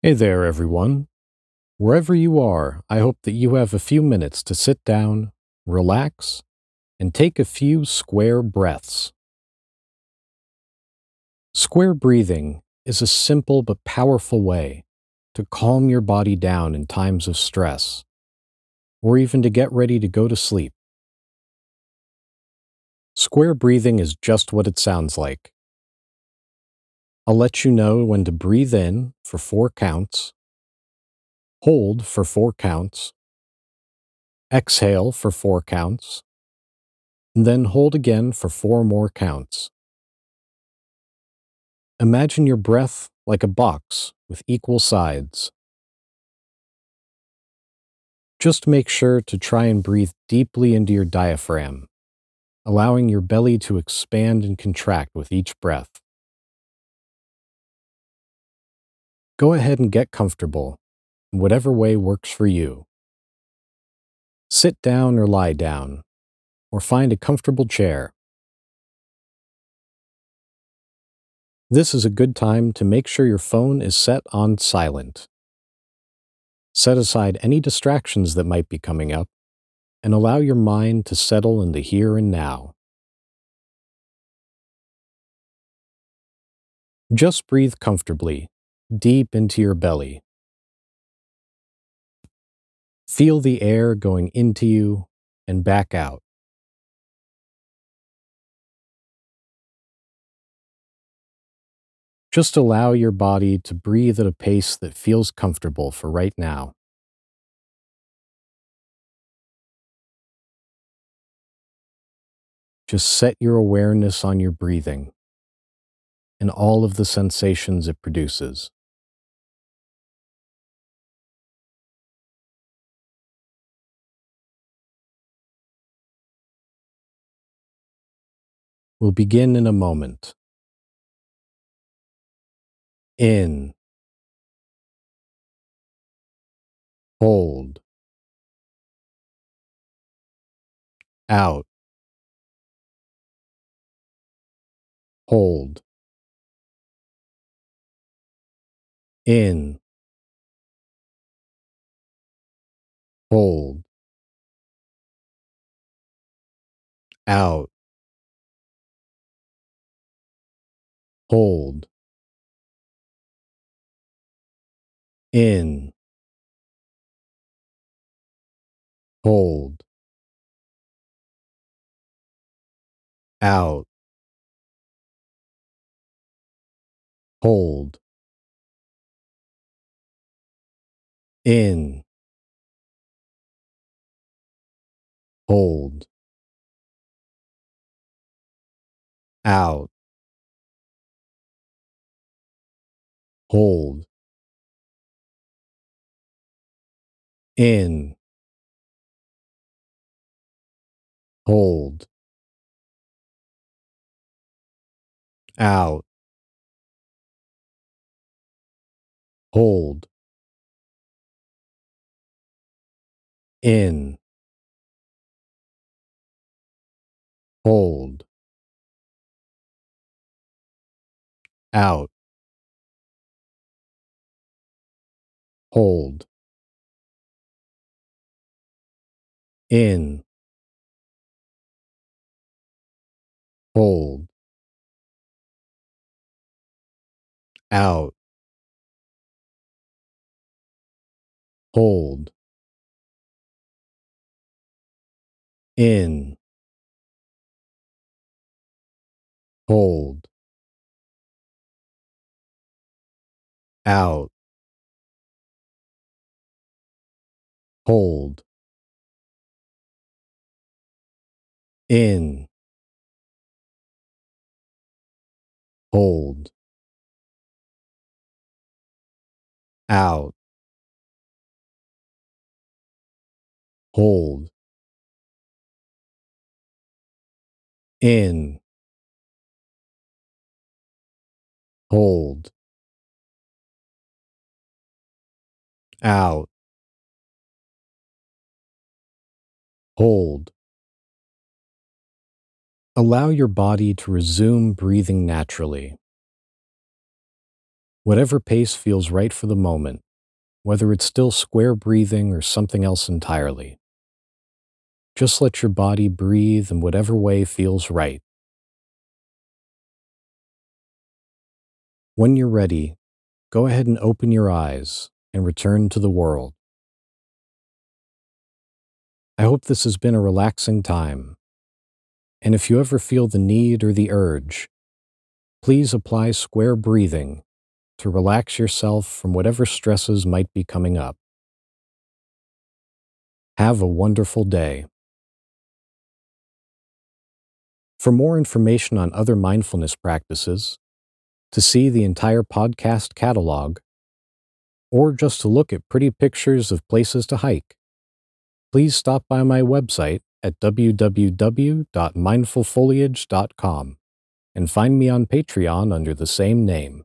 Hey there, everyone. Wherever you are, I hope that you have a few minutes to sit down, relax, and take a few square breaths. Square breathing is a simple but powerful way to calm your body down in times of stress, or even to get ready to go to sleep. Square breathing is just what it sounds like. I'll let you know when to breathe in for four counts, hold for four counts, exhale for four counts, and then hold again for four more counts. Imagine your breath like a box with equal sides. Just make sure to try and breathe deeply into your diaphragm, allowing your belly to expand and contract with each breath. Go ahead and get comfortable in whatever way works for you. Sit down or lie down, or find a comfortable chair. This is a good time to make sure your phone is set on silent. Set aside any distractions that might be coming up and allow your mind to settle in the here and now. Just breathe comfortably, deep into your belly. Feel the air going into you and back out. Just allow your body to breathe at a pace that feels comfortable for right now. Just set your awareness on your breathing and all of the sensations it produces. We'll begin in a moment. In. Hold. Out. Hold. In. Hold. Out. Hold. In. Hold. Out. Hold. In. Hold. Out. Hold. In. Hold. Out. Hold. In. Hold. Out. Hold. In. Hold. Out. Hold. In. Hold. Out. Hold. In. Hold. Out. Hold. In. Hold. Out. Hold. Allow your body to resume breathing naturally. Whatever pace feels right for the moment, whether it's still square breathing or something else entirely. Just let your body breathe in whatever way feels right. When you're ready, go ahead and open your eyes and return to the world. I hope this has been a relaxing time. And if you ever feel the need or the urge, please apply square breathing to relax yourself from whatever stresses might be coming up. Have a wonderful day. For more information on other mindfulness practices, to see the entire podcast catalog, or just to look at pretty pictures of places to hike, please stop by my website at www.mindfulfoliage.com and find me on Patreon under the same name.